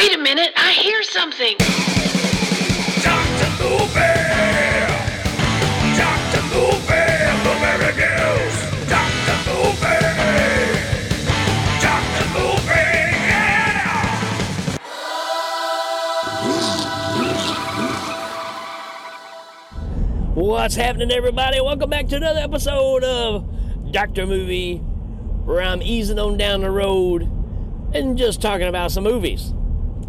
Wait a minute, I hear something. Dr. Movie! Dr. Movie! Blueberry News! Dr. Movie! Dr. Movie! Yeah! What's happening, everybody? Welcome back to another episode of Doctor Movie, where I'm easing on down the road and just talking about some movies.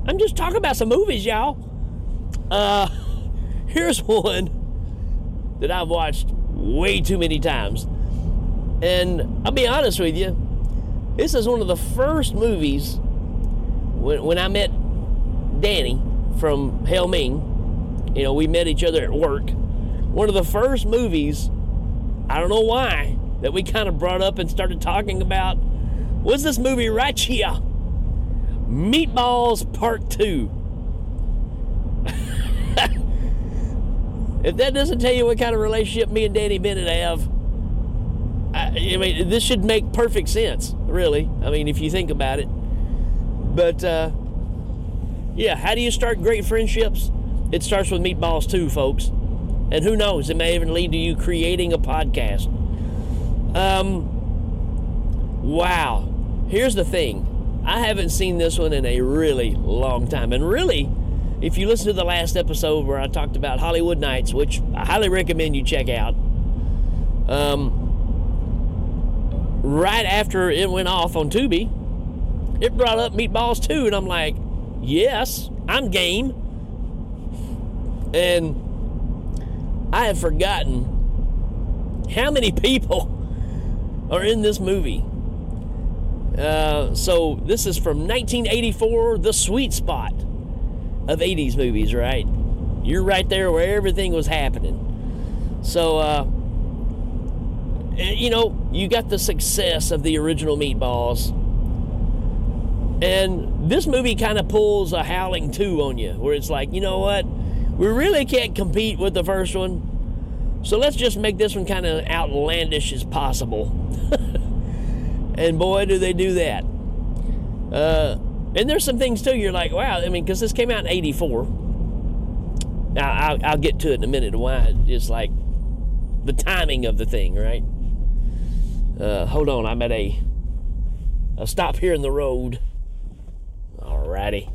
I'm just talking about some movies, y'all. Uh, here's one that I've watched way too many times, and I'll be honest with you, this is one of the first movies when, when I met Danny from Hell Ming. You know, we met each other at work one of the first movies, I don't know why, that we kind of brought up and started talking about was this movie here Meatballs Part 2. if that doesn't tell you what kind of relationship me and Danny Bennett have, I, I mean, this should make perfect sense, really. I mean, if you think about it. But, uh, yeah, how do you start great friendships? It starts with Meatballs 2, folks. And who knows, it may even lead to you creating a podcast. Um, wow. Here's the thing I haven't seen this one in a really long time. And really, if you listen to the last episode where I talked about Hollywood Knights, which I highly recommend you check out, um, right after it went off on Tubi, it brought up Meatballs 2, and I'm like, yes, I'm game. And I have forgotten how many people are in this movie. Uh, so this is from 1984, the sweet spot of 80s movies, right? You're right there where everything was happening. So, uh, you know, you got the success of the original Meatballs. And this movie kind of pulls a Howling 2 on you, where it's like, you know what? We really can't compete with the first one. So let's just make this one kind of outlandish as possible. and boy, do they do that. Uh, and there's some things too, you're like, wow, I mean, because this came out in 84. Now, I'll, I'll get to it in a minute why it's like the timing of the thing, right? Uh, hold on, I'm at a, a stop here in the road. Alrighty.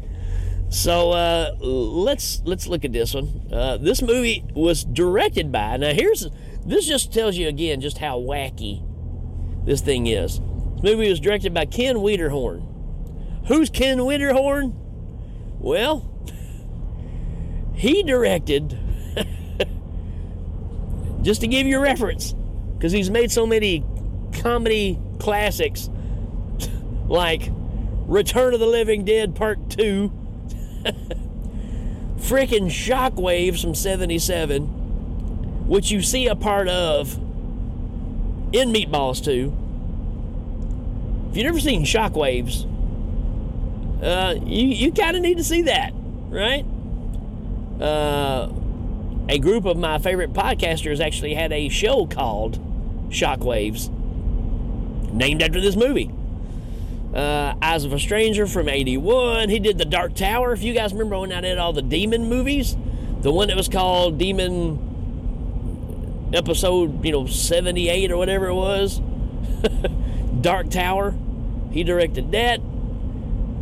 So uh, let's let's look at this one. Uh, this movie was directed by. Now here's this just tells you again just how wacky this thing is. This movie was directed by Ken Wiederhorn. Who's Ken Wiederhorn? Well, he directed. just to give you a reference, because he's made so many comedy classics like Return of the Living Dead Part Two freaking Shockwaves from 77, which you see a part of in Meatballs 2. If you've never seen Shockwaves, uh, you, you kind of need to see that, right? Uh, a group of my favorite podcasters actually had a show called Shockwaves, named after this movie uh, Eyes of a Stranger from 81. He did The Dark Tower. If you guys remember when I did all the Demon movies, the one that was called Demon episode, you know, 78 or whatever it was. Dark Tower. He directed that.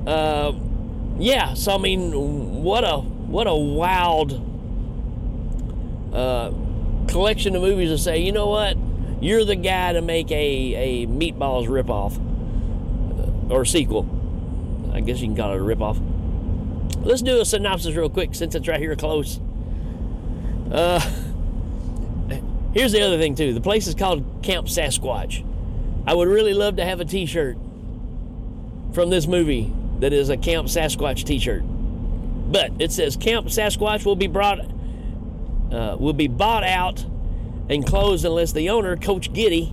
Uh, yeah, so I mean, what a what a wild uh, collection of movies to say, you know what, you're the guy to make a, a Meatballs ripoff or sequel. I guess you can call it a ripoff. Let's do a synopsis real quick since it's right here close. Uh, here's the other thing too. The place is called Camp Sasquatch. I would really love to have a T-shirt from this movie that is a Camp Sasquatch T-shirt. But it says Camp Sasquatch will be brought, uh, will be bought out and closed unless the owner, Coach Giddy,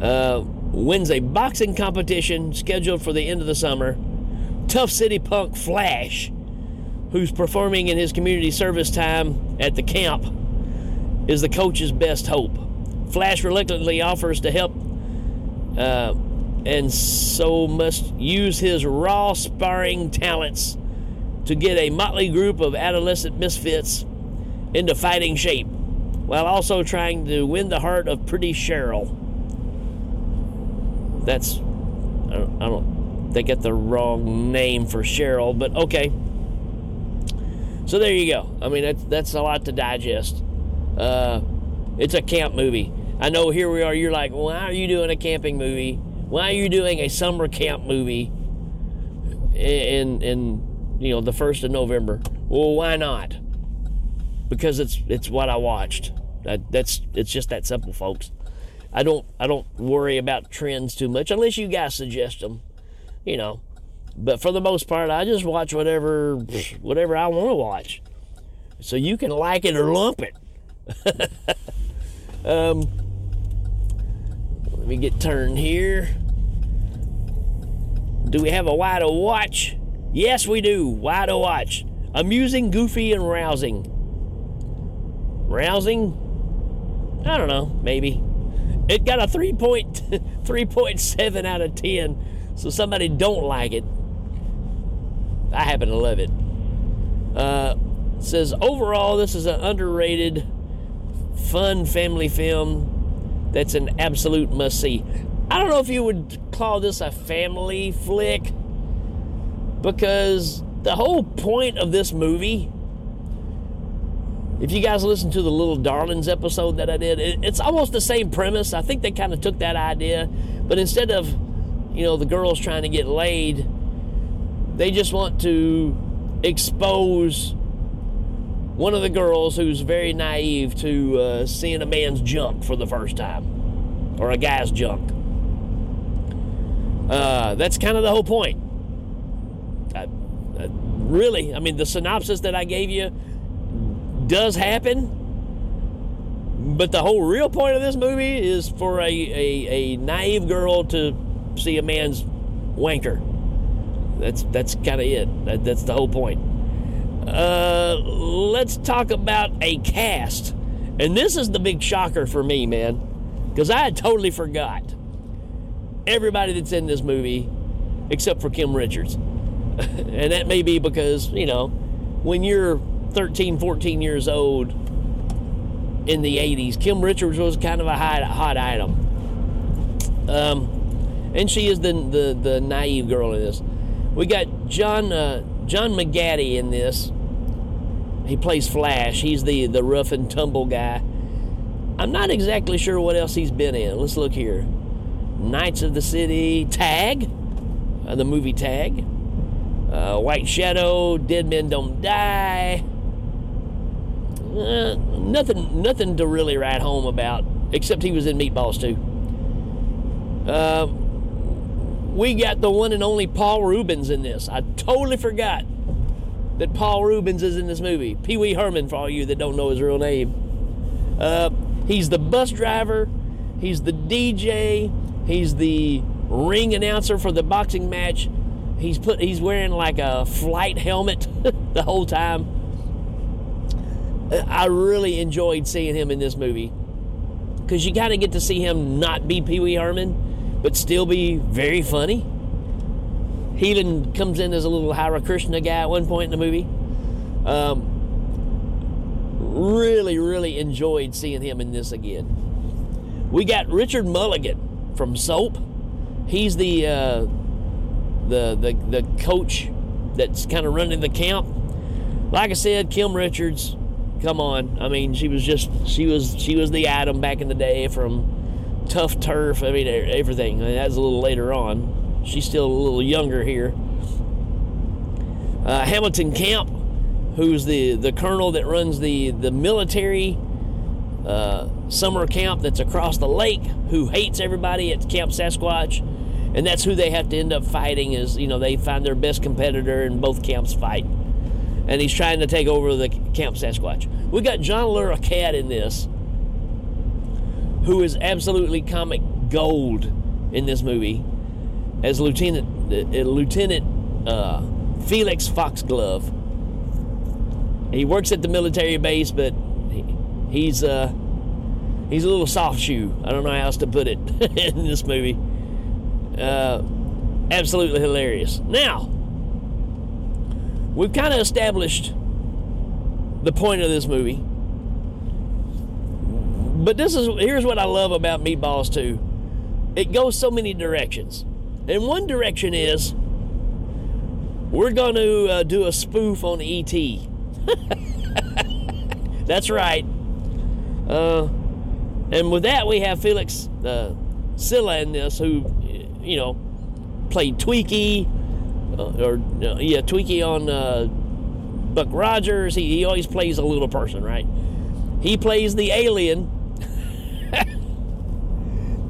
uh, wins a boxing competition scheduled for the end of the summer. Tough City Punk Flash, who's performing in his community service time at the camp, is the coach's best hope. Flash reluctantly offers to help uh, and so must use his raw sparring talents to get a motley group of adolescent misfits into fighting shape while also trying to win the heart of pretty Cheryl. That's, I don't, I don't they get the wrong name for Cheryl, but okay. So there you go. I mean, that's, that's a lot to digest. Uh, it's a camp movie. I know here we are, you're like, why are you doing a camping movie? Why are you doing a summer camp movie in, in you know, the 1st of November? Well, why not? because it's it's what I watched. That, that's it's just that simple, folks. I don't I don't worry about trends too much unless you guys suggest them, you know. But for the most part, I just watch whatever whatever I want to watch. So you can like it or lump it. um, let me get turned here. Do we have a why to watch? Yes, we do. Why to watch? Amusing, goofy, and rousing. Rousing? I don't know, maybe. It got a 3.3.7 out of 10, so somebody don't like it. I happen to love it. Uh, says overall, this is an underrated, fun family film that's an absolute must see. I don't know if you would call this a family flick because the whole point of this movie if you guys listen to the Little Darlings episode that I did, it's almost the same premise. I think they kind of took that idea, but instead of, you know, the girls trying to get laid, they just want to expose one of the girls who's very naive to uh, seeing a man's junk for the first time, or a guy's junk. Uh, that's kind of the whole point. I, I, really, I mean, the synopsis that I gave you does happen. But the whole real point of this movie is for a, a, a naive girl to see a man's wanker. That's that's kind of it. That, that's the whole point. Uh, let's talk about a cast, and this is the big shocker for me, man, because I had totally forgot everybody that's in this movie, except for Kim Richards, and that may be because you know when you're 13, 14 years old in the 80s. Kim Richards was kind of a hot, hot item. Um, and she is the, the, the naive girl in this. We got John uh, John Mengatti in this. He plays Flash. He's the, the rough and tumble guy. I'm not exactly sure what else he's been in. Let's look here. Knights of the City, Tag, uh, the movie Tag, uh, White Shadow, Dead Men Don't Die, uh, nothing, nothing to really write home about, except he was in Meatballs too. Uh, we got the one and only Paul Reubens in this. I totally forgot that Paul Reubens is in this movie. Pee Wee Herman, for all you that don't know his real name. Uh, he's the bus driver. He's the DJ. He's the ring announcer for the boxing match. He's put. He's wearing like a flight helmet the whole time. I really enjoyed seeing him in this movie because you kind of get to see him not be Pee Wee Herman, but still be very funny. He even comes in as a little Hare Krishna guy at one point in the movie. Um, really, really enjoyed seeing him in this again. We got Richard Mulligan from Soap. He's the uh, the the the coach that's kind of running the camp. Like I said, Kim Richards come on. I mean, she was just she was she was the Atom back in the day from Tuff Turf. I mean, everything. I mean, that's a little later on. She's still a little younger here. Uh, Hamilton Camp, who's the the colonel that runs the the military uh, summer camp that's across the lake, who hates everybody at Camp Sasquatch, and that's who they have to end up fighting. Is you know they find their best competitor, and both camps fight and he's trying to take over the Camp Sasquatch. We got John Larroquette in this, who is absolutely comic gold in this movie as Lieutenant uh, Lieutenant uh, Felix Foxglove. He works at the military base, but he, he's uh, he's a little soft shoe. I don't know how else to put it in this movie. Uh, absolutely hilarious. Now, we've kind of established the point of this movie. But this is here's what I love about Meatballs 2. It goes so many directions. And one direction is we're going to uh, do a spoof on E.T. That's right. Uh, and with that, we have Felix uh, Silla in this, who, you know, played Twiki, uh, or uh, yeah, Twiki on uh, Buck Rogers. He, he always plays a little person, right? He plays the alien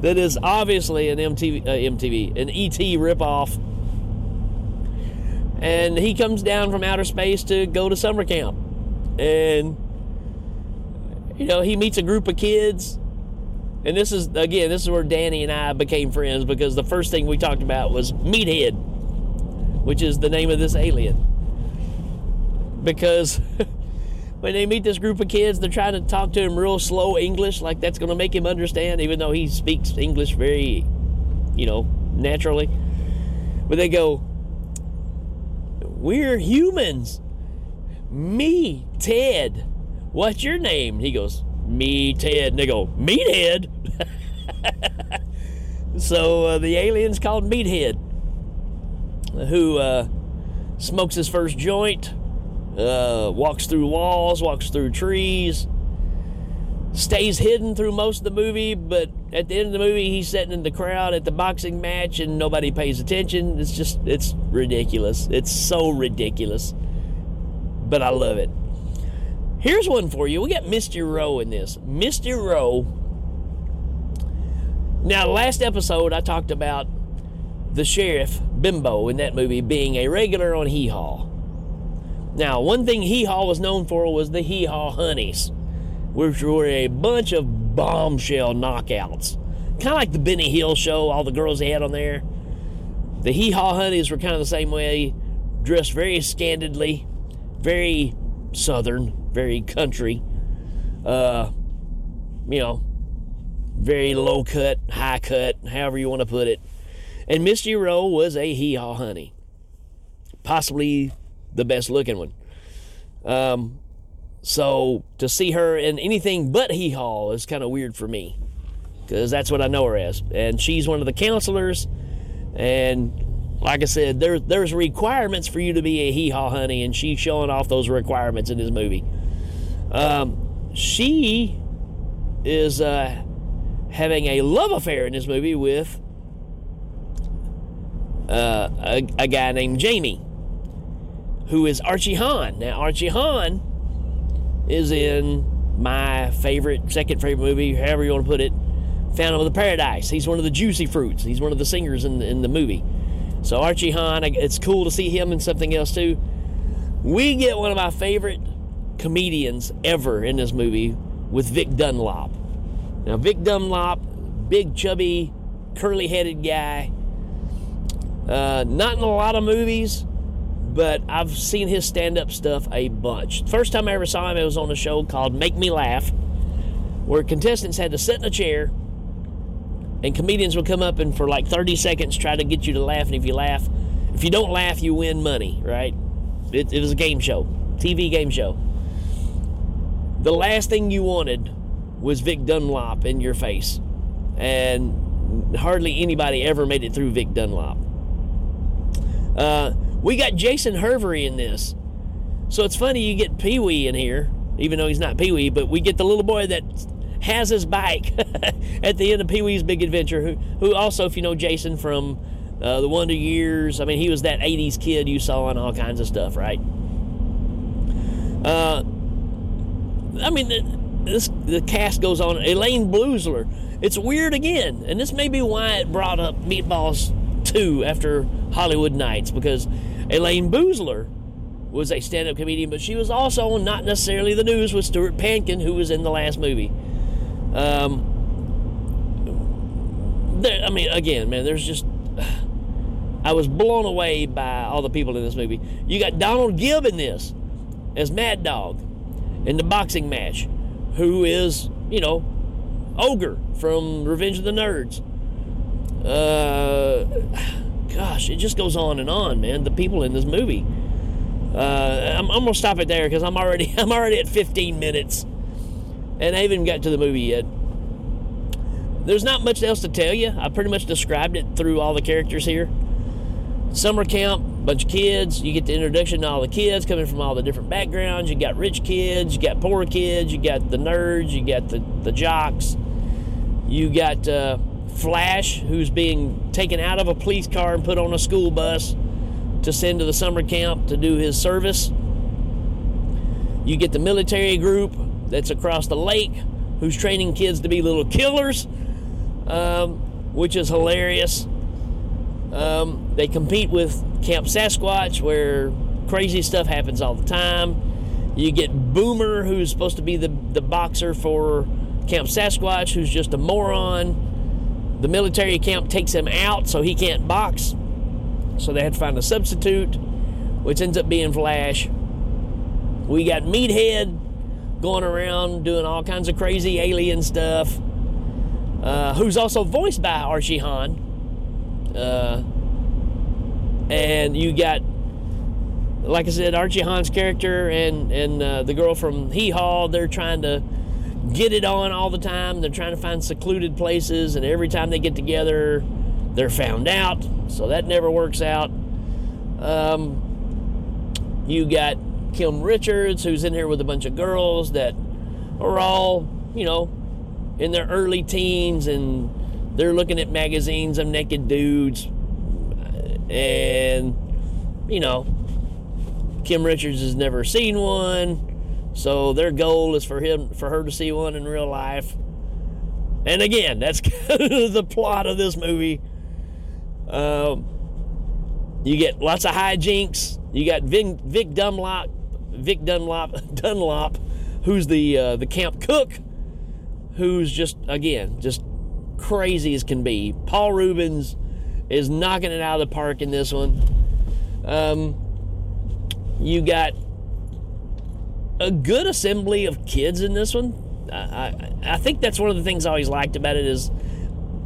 that is obviously an MTV, uh, MTV, an ET ripoff. And he comes down from outer space to go to summer camp, and you know he meets a group of kids. And this is again, this is where Danny and I became friends because the first thing we talked about was Meathead, which is the name of this alien. Because when they meet this group of kids, they're trying to talk to him real slow English, like that's going to make him understand, even though he speaks English very, you know, naturally. But they go, We're humans. Me, Ted. What's your name? He goes, Me, Ted. And they go, Meathead. so uh, the alien's called Meathead, who uh, smokes his first joint uh, walks through walls, walks through trees, stays hidden through most of the movie, but at the end of the movie, he's sitting in the crowd at the boxing match and nobody pays attention. It's just, it's ridiculous. It's so ridiculous. But I love it. Here's one for you. We got Misty Rowe in this. Misty Rowe. Now, last episode, I talked about the sheriff, Bimbo, in that movie being a regular on Hee Haw. Now, one thing Hee Haw was known for was the Hee Haw Honeys, which were a bunch of bombshell knockouts. Kind of like the Benny Hill show, all the girls they had on there. The Hee Haw Honeys were kind of the same way, dressed very scandidly, very southern, very country. Uh, you know, very low cut, high cut, however you want to put it. And Misty Rowe was a Hee Haw Honey. Possibly the best looking one. Um, so to see her in anything but Hee Haw is kind of weird for me because that's what I know her as. And she's one of the counselors. And like I said, there, there's requirements for you to be a Hee Haw honey, and she's showing off those requirements in this movie. Um, she is uh, having a love affair in this movie with uh, a, a guy named Jamie who is Archie Hahn. Now, Archie Hahn is in my favorite, second favorite movie, however you want to put it, Phantom of the Paradise. He's one of the juicy fruits. He's one of the singers in the, in the movie. So Archie Hahn, it's cool to see him in something else too. We get one of my favorite comedians ever in this movie with Vic Dunlop. Now, Vic Dunlop, big, chubby, curly-headed guy. Uh, not in a lot of movies, but I've seen his stand up stuff a bunch. First time I ever saw him, it was on a show called Make Me Laugh, where contestants had to sit in a chair and comedians would come up and for like 30 seconds try to get you to laugh. And if you laugh, if you don't laugh, you win money, right? It, it was a game show, TV game show. The last thing you wanted was Vic Dunlop in your face. And hardly anybody ever made it through Vic Dunlop. Uh, we got Jason Hervey in this. So it's funny you get Pee Wee in here, even though he's not Pee Wee, but we get the little boy that has his bike at the end of Pee Wee's Big Adventure, who, who also, if you know Jason from uh, the Wonder Years, I mean, he was that 80s kid you saw in all kinds of stuff, right? Uh, I mean, the, this, the cast goes on. Elaine Boosler. It's weird again, and this may be why it brought up Meatballs 2 after Hollywood Knights, because Elaine Boosler was a stand up comedian, but she was also not necessarily the news with Stuart Pankin, who was in the last movie. Um, there, I mean, again, man, there's just. I was blown away by all the people in this movie. You got Donald Gibb in this as Mad Dog in the boxing match, who is, you know, Ogre from Revenge of the Nerds. Uh, gosh, it just goes on and on, man. The people in this movie. Uh, I'm, I'm gonna stop it there because I'm already I'm already at 15 minutes, and I haven't got to the movie yet. There's not much else to tell you. I pretty much described it through all the characters here. Summer camp, bunch of kids. You get the introduction to all the kids coming from all the different backgrounds. You got rich kids, you got poor kids, you got the nerds, you got the, the jocks. You got uh, Flash, who's being taken out of a police car and put on a school bus to send to the summer camp to do his service. You get the military group that's across the lake who's training kids to be little killers, um, which is hilarious. Um, they compete with Camp Sasquatch, where crazy stuff happens all the time. You get Boomer, who's supposed to be the, the boxer for Camp Sasquatch, who's just a moron. The military camp takes him out so he can't box. So they had to find a substitute, which ends up being Flash. We got Meathead going around doing all kinds of crazy alien stuff, uh, who's also voiced by Archie Hahn. Uh, and you got, like I said, Archie Hahn's character and and uh, the girl from Hee Haw. They're trying to get it on all the time. They're trying to find secluded places, and every time they get together, they're found out. So that never works out. Um, you got Kim Richards, who's in here with a bunch of girls that are all, you know, in their early teens and they're looking at magazines of naked dudes. And, you know, Kim Richards has never seen one. So their goal is for him for her to see one in real life. And again, that's kind of the plot of this movie. Um, you get lots of hijinks. You got Vic, Vic Dunlop, Vic Dunlop, Dunlop, who's the uh, the camp cook, who's just again just crazy as can be. Paul Reubens is knocking it out of the park in this one. Um, you got a good assembly of kids in this one. I, I, I think that's one of the things I always liked about it is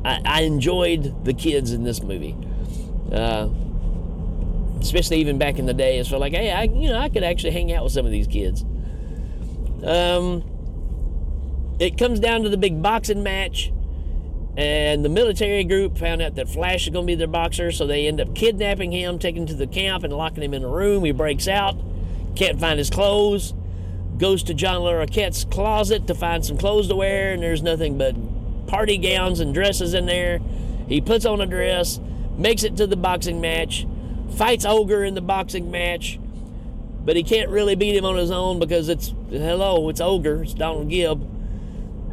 I, I enjoyed the kids in this movie. Uh, especially even back in the day, it's like, hey, I, you know, I could actually hang out with some of these kids. Um, it comes down to the big boxing match, and the military group found out that Flash is going to be their boxer, so they end up kidnapping him, taking him to the camp, and locking him in a room. He breaks out, can't find his clothes, goes to John Larroquette's closet to find some clothes to wear, and there's nothing but party gowns and dresses in there. He puts on a dress, makes it to the boxing match, fights Ogre in the boxing match, but he can't really beat him on his own because it's hello, it's Ogre, it's Donald Gibb,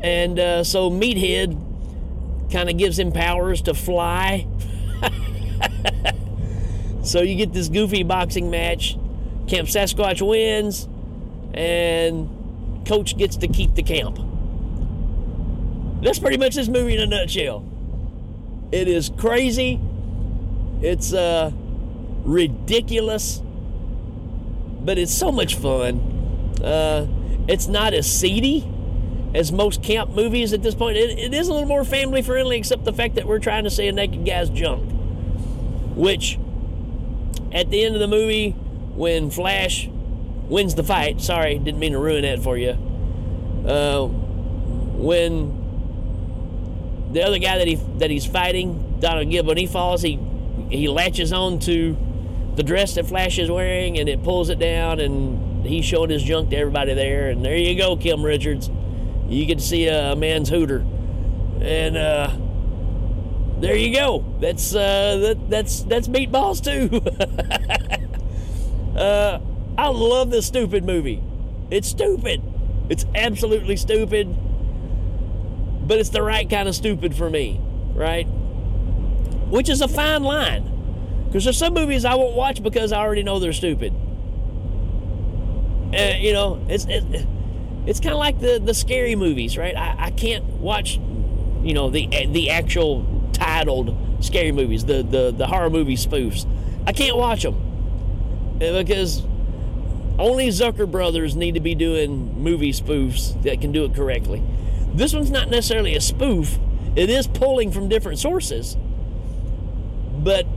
and uh, so Meathead kind of gives him powers to fly. so you get this goofy boxing match. Camp Sasquatch wins, and Coach gets to keep the camp. That's pretty much this movie in a nutshell. It is crazy. It's uh, ridiculous, but it's so much fun. Uh, it's not as seedy as most camp movies at this point. It, it is a little more family friendly, except the fact that we're trying to see a naked guy's junk. Which, at the end of the movie, when Flash wins the fight, sorry, didn't mean to ruin that for you. Uh, when the other guy that he that he's fighting, Donald Gibb, when he falls, he he latches on to the dress that Flash is wearing, and it pulls it down, and he's showing his junk to everybody there. And there you go, Kim Richards. You can see a, man's hooter, and uh, there you go. That's uh, that, that's that's meatballs too. uh, I love this stupid movie. It's stupid. It's absolutely stupid, but it's the right kind of stupid for me, right? Which is a fine line. Because there's some movies I won't watch because I already know they're stupid. Uh, you know, it's it, it's kind of like the the scary movies, right? I, I can't watch, you know, the the actual titled scary movies, the the the horror movie spoofs. I can't watch them because only Zucker brothers need to be doing movie spoofs that can do it correctly. This one's not necessarily a spoof. It is pulling from different sources, but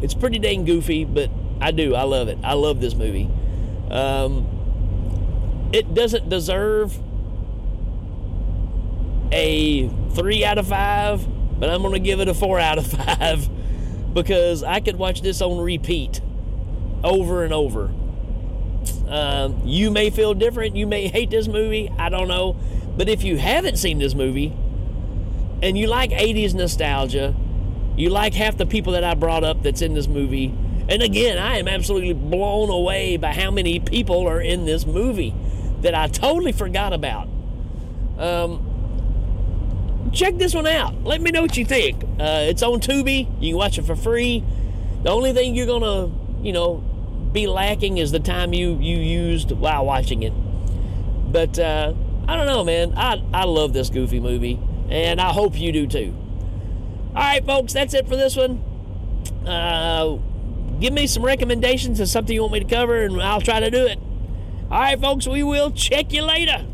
it's pretty dang goofy. But I do, I love it. I love this movie. Um, it doesn't deserve a three out of five, but I'm gonna give it a four out of five because I could watch this on repeat over and over. Um, you may feel different. You may hate this movie. I don't know. But if you haven't seen this movie and you like 80s nostalgia, you like half the people that I brought up that's in this movie. And again, I am absolutely blown away by how many people are in this movie that I totally forgot about. Um, check this one out. Let me know what you think. Uh, it's on Tubi. You can watch it for free. The only thing you're gonna, you know, be lacking is the time you you used while watching it. But uh, I don't know, man. I I love this goofy movie, and I hope you do too. All right, folks, that's it for this one. Uh, give me some recommendations of something you want me to cover, and I'll try to do it. All right, folks, we will check you later.